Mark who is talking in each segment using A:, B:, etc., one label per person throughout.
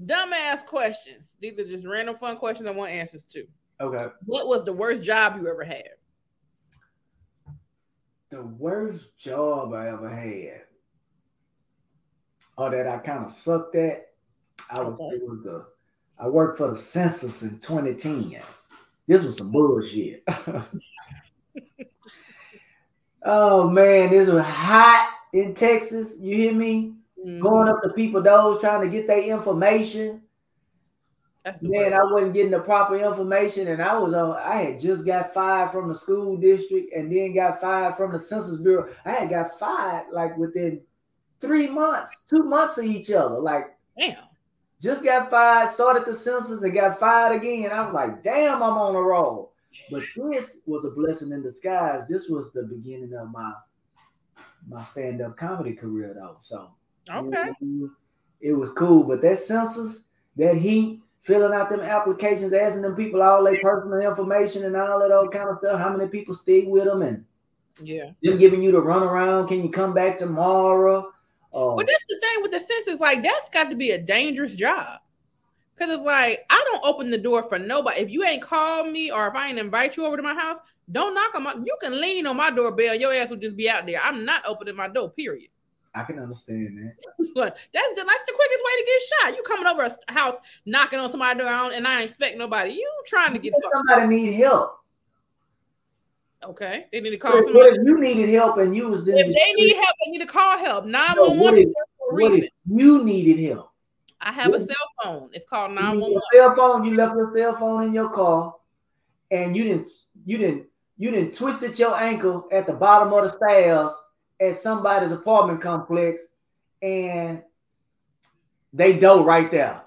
A: Dumbass questions. These are just random fun questions I want answers to.
B: Okay.
A: What was the worst job you ever had?
B: The worst job I ever had, or that I kind of sucked at, I was,
A: Okay.
B: was the I worked for the census in 2010. This was some bullshit. oh man, this was hot in Texas. You hear me?
A: Mhm.
B: Going up to people those trying to get their information. Man. I wasn't getting the proper information, and I was on. I had just got fired from the school district, and then got fired from the Census Bureau. I had got fired like within three months, two months of each other. Like
A: Damn.
B: just got fired, started the census, and got fired again. I was like, damn, I'm on a roll. But this was a blessing in disguise. This was the beginning of my my stand up comedy career, though. So
A: Okay.
B: it was cool. But that census, that heat, filling out them applications, asking them people all their personal information and all that old kind of stuff, how many people stay with them, and
A: Yeah.
B: them giving you the runaround. Can you come back tomorrow? Uh,
A: But that's the thing with the census, like that's got to be a dangerous job. Cause it's like I don't open the door for nobody. If you ain't called me or if I ain't invite you over to my house, don't knock on my. You can lean on my doorbell. Your ass will just be out there. I'm not opening my door. Period.
B: I can understand that.
A: But that's the that's the quickest way to get shot. You coming over a house knocking on somebody's door and I ain't expect nobody. You trying to get
B: somebody need help.
A: Okay, they need to call
B: What
A: somebody.
B: if you needed help and you was then
A: If they need help, they need to call help. Nine
B: No,
A: one
B: what if-
A: for a
B: what
A: reason.
B: if you needed help?
A: I have a cell phone. It's called nine one one.
B: cell phone, you left your cell phone in your car, and you didn't you didn't you didn't twisted your ankle at the bottom of the stairs at somebody's apartment complex, and they door right there.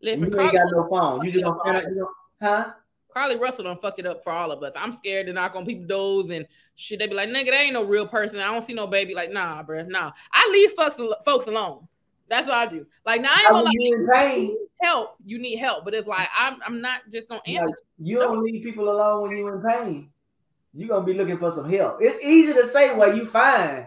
A: Listen,
B: you ain't
A: Carlee,
B: got no phone. You just gonna find out, you know, huh?
A: Carlee Russell done fucked it up for all of us. I'm scared to knock on people's doors and shit. They be like, nigga, that ain't no real person. I don't see no baby. Like, nah, bruh, nah. I leave folks folks alone. That's what I do. Like, now I ain't gonna like
B: you pain.
A: help. You need help, but it's like I'm I'm not just gonna answer.
B: Like, you don't leave people alone when you're in pain. You're gonna be looking for some help. It's easy to say well you fine,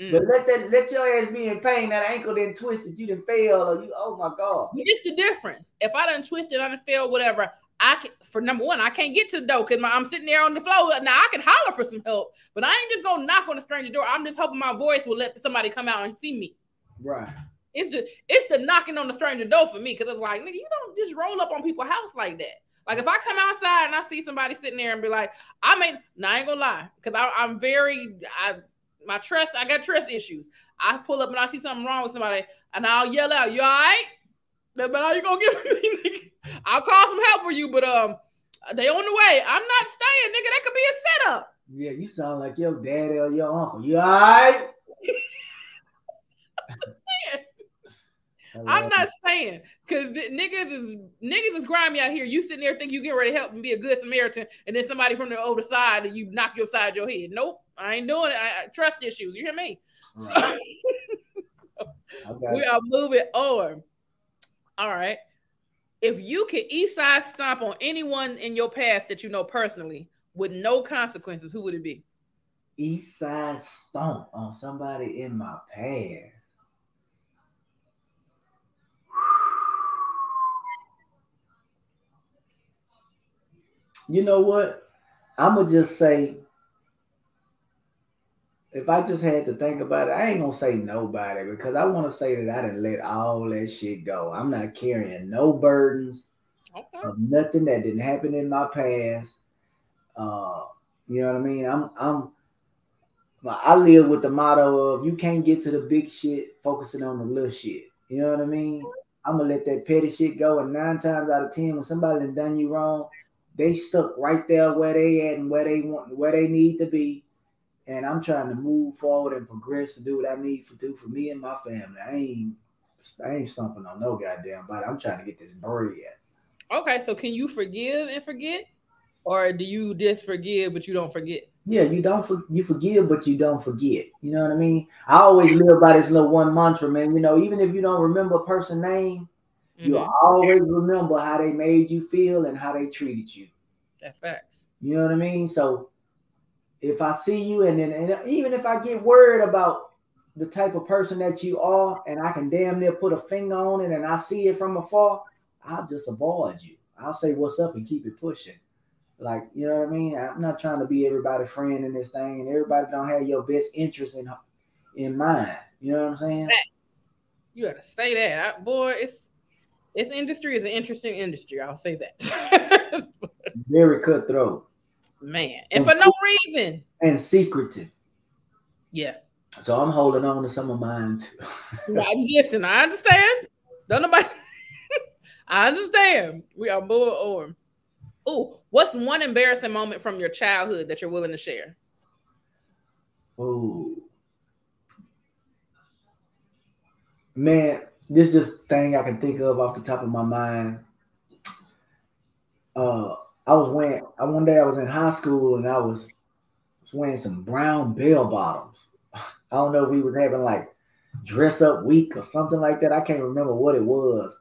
A: Mm.
B: but let that let your ass be in pain. That ankle didn't twist it, you didn't fail, or you oh my god.
A: It's the difference. If I done twisted, I done failed, whatever. I can for number one, I can't get to the door because I'm sitting there on the floor. Now I can holler for some help, but I ain't just gonna knock on the stranger door. I'm just hoping my voice will let somebody come out and see me.
B: Right.
A: It's the it's the knocking on the stranger door for me because it's like nigga, you don't just roll up on people's house like that. Like if I come outside and I see somebody sitting there and be like, I mean, nah, I ain't gonna lie, because I'm very I my trust, I got trust issues. I pull up and I see something wrong with somebody, and I'll yell out, "You all right?" But all you gonna give me. I'll call some help for you, but um, they on the way. I'm not staying, nigga. That could be a setup.
B: Yeah, you sound like your daddy or your uncle. You all right?
A: I'm not saying, because niggas is niggas is grimy out here. You sitting there think you get ready to help and be a good Samaritan, and then somebody from the other side and you knock your side your head. Nope, I ain't doing it. I, I trust issues. You hear me?
B: Right.
A: We are moving on. All right. If you could east side stomp on anyone in your past that you know personally with no consequences, who would it be?
B: East side stomp on somebody in my past. You know what? I'm gonna just say, if I just had to think about it, I ain't gonna say nobody because I want to say that I didn't let all that shit go. I'm not carrying no burdens
A: Okay.
B: of nothing that didn't happen in my past. Uh, you know what I mean? I'm I'm I live with the motto of you can't get to the big shit focusing on the little shit. You know what I mean? I'm gonna let that petty shit go. And nine times out of ten, when somebody done done you wrong, they stuck right there where they at and where they want where they need to be. And I'm trying to move forward and progress and do what I need to do for me and my family. I ain't I ain't stumping on no goddamn body. I'm trying to get this bread.
A: Okay. So can you forgive and forget? Or do you just forgive but you don't forget?
B: Yeah, you don't for, you forgive, but you don't forget. You know what I mean? I always live by this little one mantra, man. You know, even if you don't remember a person's name, you
A: Mhm.
B: always remember how they made you feel and how they treated you.
A: That's facts.
B: You know what I mean? So if I see you and then and even if I get word about the type of person that you are, and I can damn near put a finger on it, and I see it from afar, I'll just avoid you. I'll say what's up and keep it pushing. Like, you know what I mean? I'm not trying to be everybody's friend in this thing, and everybody don't have your best interest in in mind. You know what I'm saying?
A: You gotta say that, I, boy. It's this industry is an interesting industry. I'll say that.
B: Very cutthroat,
A: man, and, and for no reason,
B: and secretive.
A: Yeah.
B: So I'm holding on to some of mine too.
A: listen, I understand. Don't nobody. I understand. We are more or. Oh, what's one embarrassing moment from your childhood that you're willing to share?
B: Oh, man, this is just thing I can think of off the top of my mind. Uh, I was wearing. I one day I was in high school and I was, was wearing some brown bell bottoms. I don't know if we was having like dress up week or something like that. I can't remember what it was,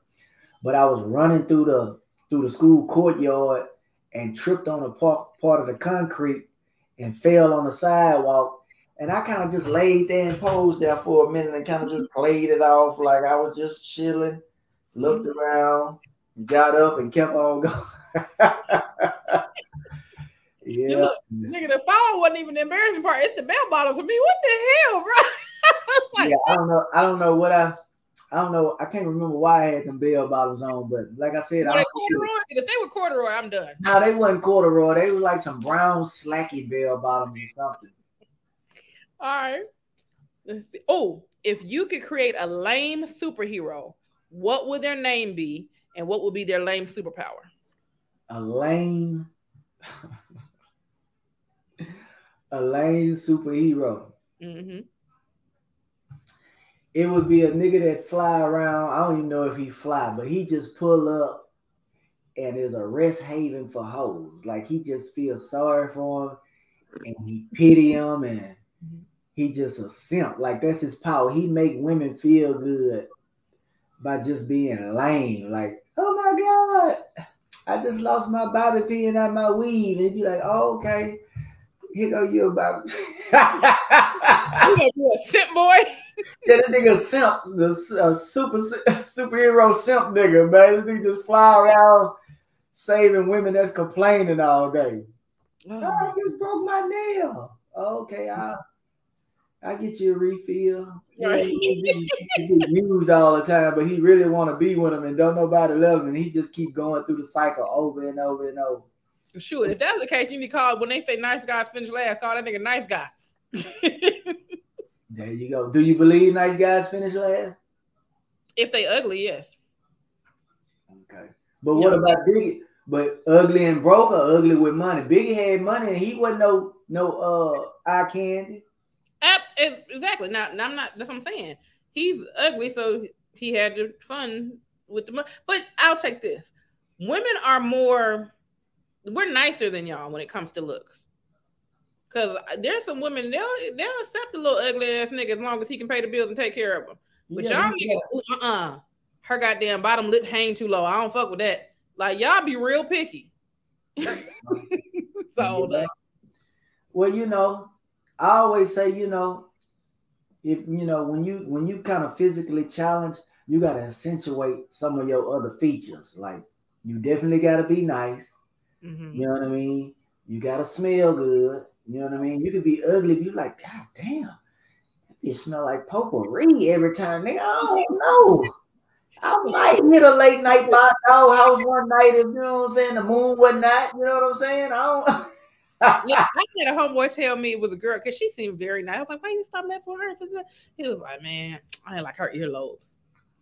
B: but I was running through the through the school courtyard and tripped on a part, part of the concrete and fell on the sidewalk. And I kind of just laid there and posed there for a minute and kind of just played it off like I was just chilling, looked mm-hmm. around, got up and kept on going.
A: yeah. Look, nigga, the fall wasn't even the embarrassing part. It's the bell bottoms for me. What the hell, bro?
B: like, yeah, I don't know. I don't know what I I don't know. I can't remember why I had them bell bottoms on, but like I said, I
A: corduroy. If they were corduroy, I'm done.
B: No, they weren't corduroy. They were like some brown slacky bell bottoms or something.
A: All right. Oh, if you could create a lame superhero, what would their name be, and what would be their lame superpower?
B: A lame, a lame superhero. Mm-hmm it would be a nigga that fly around. I don't even know if he fly, but he just pull up and is a rest haven for hoes. Like he just feels sorry for him and he pity him and he just a simp. Like that's his power. He make women feel good by just being lame. Like, oh my God, I just lost my bobby pin out my weave. And he'd be like, oh, okay. Here go you about
A: you a simp boy
B: yeah, that nigga simp, the uh, super superhero simp nigga, man. This nigga just fly around saving women that's complaining all day. Oh. oh I just broke my nail. Okay, I I get you a refill. Right. he, used all the time, but he really want to be with him and don't nobody love him, and he just keep going through the cycle over and over and over.
A: Sure, if that's the case, you need to call when they say nice guys finish last. Call that nigga nice guy.
B: There you go. Do you believe nice guys finish last?
A: If they ugly, yes.
B: Okay. But what about Biggie? But ugly and broke or ugly with money? Biggie had money and he wasn't no no uh eye candy.
A: Exactly. Now, now I'm not. That's what I'm saying. He's ugly, so he had the fun with the money. But I'll take this. Women are more. We're nicer than y'all when it comes to looks. Cause there's some women they'll they'll accept a little ugly ass nigga as long as he can pay the bills and take care of them. But yeah, y'all niggas, uh uh her goddamn bottom lip hang too low. I don't fuck with that. Like y'all be real picky. so
B: yeah. well, you know, I always say, you know, if you know when you when you kind of physically challenged, you gotta accentuate some of your other features. Like you definitely gotta be nice. Mm-hmm. You know what I mean? You gotta smell good. You know what I mean? You could be ugly, be like, God damn, you smell like potpourri every time. Nigga, I don't know. I might hit a late night by house one night if you know what I'm saying. The moon wasn't not, you know what I'm saying? I don't
A: yeah, I had a homeboy tell me it was a girl because she seemed very nice. I was like, why you stop messing with her? He was like, man, I ain't like her earlobes.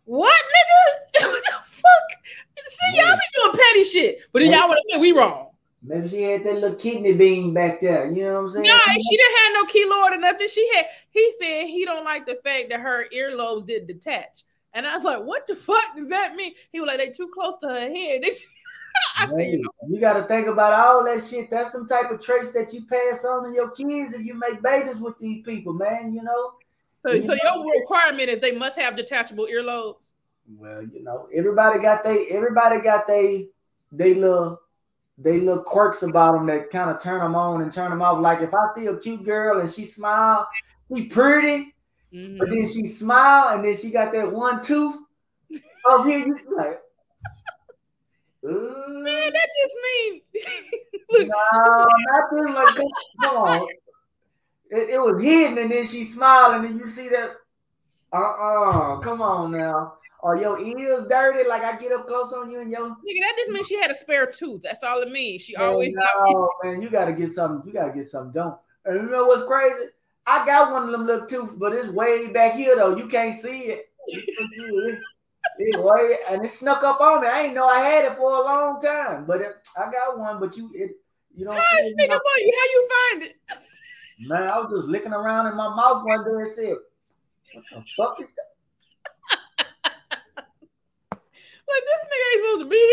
A: What, nigga? what the fuck? See, y'all be doing petty shit, but then y'all want to say we wrong.
B: Maybe she had that little kidney bean back there. You know what I'm saying?
A: No, she didn't have no keloid or nothing. She had. He said he don't like the fact that her earlobes did detach. And I was like, "What the fuck does that mean?" He was like, "They too close to her head."
B: You, you got to think about all that shit. That's some type of traits that you pass on to your kids if you make babies with these people, man. You know.
A: So, you so know? your requirement is they must have detachable earlobes.
B: Well, you know, everybody got they everybody got they they little they little quirks about them that kind of turn them on and turn them off. Like if I see a cute girl and she smile, she pretty, Mm-hmm. But then she smile and then she got that one tooth. Oh, here you like.
A: Man, that just means.
B: no, not this like come, come on. It, it, was hidden, and then she smiled, and then you see that. Uh uh-uh, uh, come on now. Are your ears dirty? Like I get up close on you and your
A: nigga, that just means she had a spare tooth. That's all it means. She
B: man,
A: always
B: no, man, you gotta get something. You gotta get something done. And you know what's crazy? I got one of them little tooth, but it's way back here though. You can't see it. way, and it snuck up on me. I ain't know I had it for a long time, but it, I got one. But you, it, you know,
A: how it sneak up on you? How you find it?
B: Man, I was just licking around in my mouth one day and said, "What the fuck is that?"
A: Like this nigga ain't supposed to be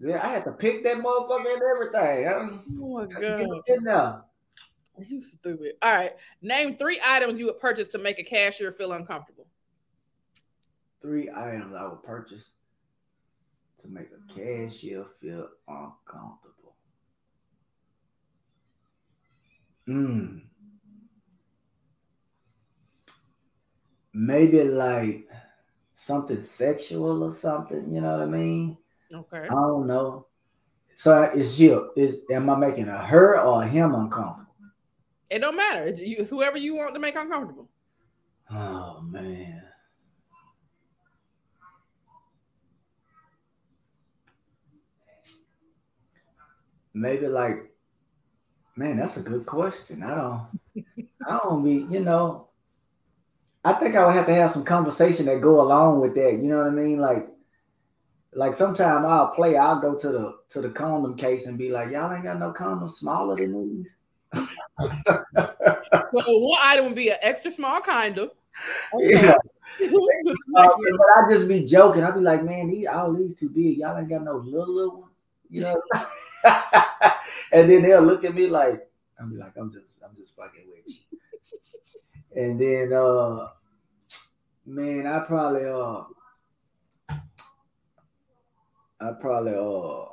A: here.
B: yeah, I had to pick that motherfucker and everything.
A: I, oh my god. Get now. You stupid. All right. Name three items you would purchase to make a cashier feel uncomfortable.
B: Three items I would purchase to make a cashier feel uncomfortable. Hmm. maybe like something sexual or something. You know what I mean?
A: Okay. I
B: don't know. So it's you. Is am I making a her or a him uncomfortable?
A: It don't matter. You, whoever you want to make uncomfortable.
B: Oh man. Maybe like, man, that's a good question. I don't, I don't be, you know, I think I would have to have some conversation that go along with that. You know what I mean? Like, like sometimes I'll play. I'll go to the to the condom case and be like, "Y'all ain't got no condoms smaller than these."
A: Well, one item would be an extra small kind of.
B: Okay. Yeah. uh, but I just be joking. I'd be like, man, these all these too big. Y'all ain't got no little little ones, you know. and then they'll look at me like, I'll be like, I'm just, I'm just fucking with you. And then, uh, man, I probably, uh, I probably, uh,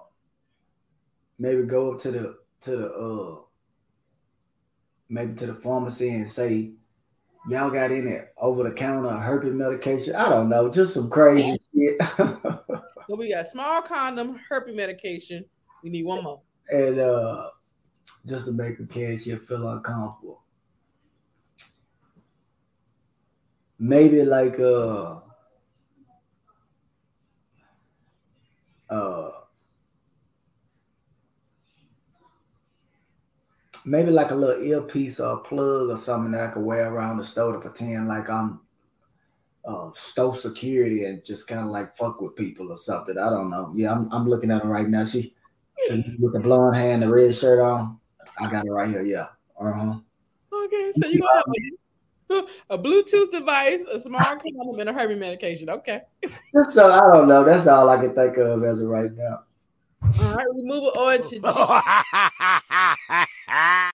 B: maybe go up to the to the uh, maybe to the pharmacy and say, y'all got any over the counter herpes medication? I don't know, just some crazy shit.
A: so we got small condom, herpes medication. We need one more.
B: And uh, just to make a cashier feel uncomfortable. maybe like uh uh maybe like a little earpiece or a plug or something that I could wear around the store to pretend like I'm uh, store security and just kind of like fuck with people or something. I don't know. Yeah, I'm, I'm looking at her right now. She, she with the blonde hair and the red shirt on. I got it right here. Yeah. Uh huh.
A: Okay, so you gonna have a Bluetooth device, a smart condom, and a herpes medication. Okay.
B: so I don't know. That's all I can think of as of right now.
A: All right, we move on to.